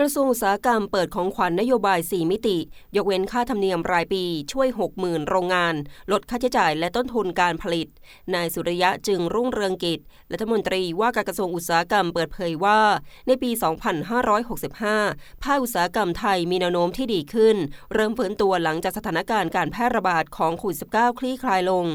กระทรวงอุตสาหกรรมเปิดของขวัญนโยบาย 4 มิติ ยกเว้นค่าธรรมเนียมรายปี ช่วย 60,000 โรงงาน ลดค่าใช้จ่ายและต้นทุนการผลิต นายสุริยะจึงรุ่งเรืองกิจ รัฐมนตรีว่าการกระทรวงอุตสาหกรรมเปิดเผยว่า ในปี 2565 ภาคอุตสาหกรรมไทยมีแนวโน้มที่ดีขึ้น เริ่มฟื้นตัวหลังจากสถานการณ์การแพร่ระบาดของโควิด -19 คลี่คลายลง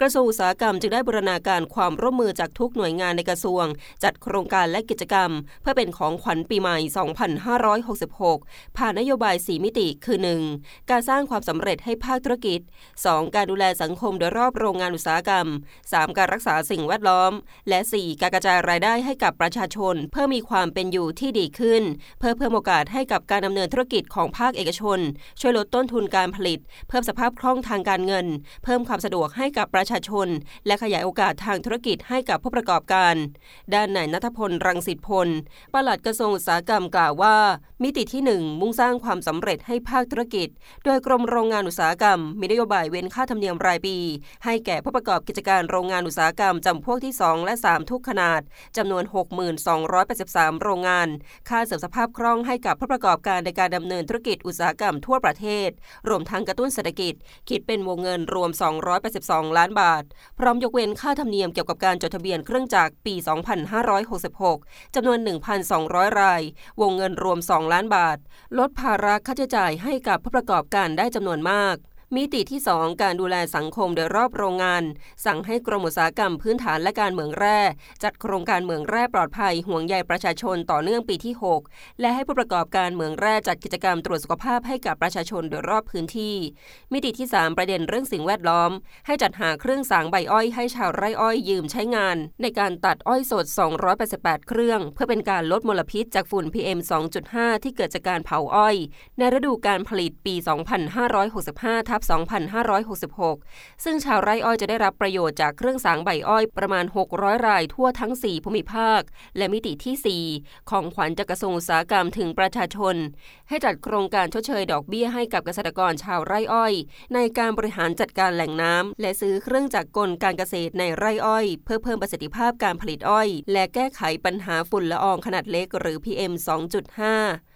กระทรวงอุตสาหกรรมจึงได้บูรณาการความร่วมมือจากทุกหน่วยงานในกระทรวง จัดโครงการและกิจกรรม เพื่อเป็นของขวัญปีใหม่ 2 5 2566 ผ่านนโยบาย 4 มิติ คือ 1. การสร้างความสำเร็จให้ภาคธุรกิจ 2. การดูแลสังคมโดยรอบโรงงานอุตสาหกรรม 3. การรักษาสิ่งแวดล้อม และ 4. การกระจายรายได้ให้กับประชาชน เพื่อมีความเป็นอยู่ที่ดีขึ้น เพื่อเพิ่มโอกาสให้กับการดำเนินธุรกิจของภาคเอกชน ช่วยลดต้นทุนการผลิต เพิ่มสภาพคล่องทางการเงิน เพิ่มความสะดวกให้กับประชาชน และขยายโอกาสทางธุรกิจให้กับผู้ประกอบการ ด้านนายนัทพลรังสิตพลปลัดกระทรวงอุตสาหกรรมกล่าวว่ามิติที่ 1 มุ่งสร้างความสำเร็จให้ภาคธุรกิจ โดยกรมโรงงานอุตสาหกรรม มีนโยบายเว้นค่าธรรมเนียมรายปี ให้แก่ผู้ประกอบกิจการโรงงานอุตสาหกรรมจำพวกที่ 2 และ 3 ทุกขนาดจำนวน 6283 โรงงาน ค่าเสริมสภาพคล่องให้กับผู้ประกอบการในการดำเนินธุรกิจอุตสาหกรรมทั่วประเทศ รวมทั้งกระตุ้นเศรษฐกิจ คิดเป็นวงเงินรวม 282 ล้านบาท พร้อมยกเว้นค่าธรรมเนียมเกี่ยวกับการจดทะเบียนเครื่องจักรปี 2566จำนวน 1,200 ราย วงเงินรรวม 2 ล้านบาท ลดภาระค่าใช้จ่ายให้กับผู้ประกอบการได้จำนวนมาก มิติที่ 2 การดูแลสังคมโดยรอบโรงงาน สั่งให้กรมอุตสาหกรรมพื้นฐานและการเมืองแร่ จัดโครงการเมืองแร่ปลอดภัย ห่วงใยประชาชนต่อเนื่องปีที่ 6 และให้ผู้ประกอบการเมืองแร่จัดกิจกรรมตรวจสุขภาพให้กับประชาชนโดยรอบพื้นที่ มิติที่ 3 ประเด็นเรื่องสิ่งแวดล้อม ให้จัดหาเครื่องสางใบอ้อยให้ชาวไร่อ้อยยืมใช้งาน ในการตัดอ้อยสด 288 เครื่อง เพื่อเป็นการลดมลพิษจากฝุ่น PM 2.5 ที่เกิดจากการเผาอ้อย ในฤดูการผลิตปี 2565ทับ2566 ซึ่งชาวไร่อ้อยจะได้รับประโยชน์จากเครื่องสางใบอ้อยประมาณ 600 รายทั่วทั้ง 4 ภูมิภาค และมิติที่ 4 ของขวัญจากกระทรวงอุตสาหกรรมถึงประชาชน ให้จัดโครงการชดเชยดอกเบี้ยให้กับเกษตรกรชาวไร่อ้อย ในการบริหารจัดการแหล่งน้ำและซื้อเครื่องจักรกลการเกษตรในไร่อ้อย เพื่อเพิ่มประสิทธิภาพการผลิตอ้อย และแก้ไขปัญหาฝุ่นละอองขนาดเล็กหรือ PM 2.5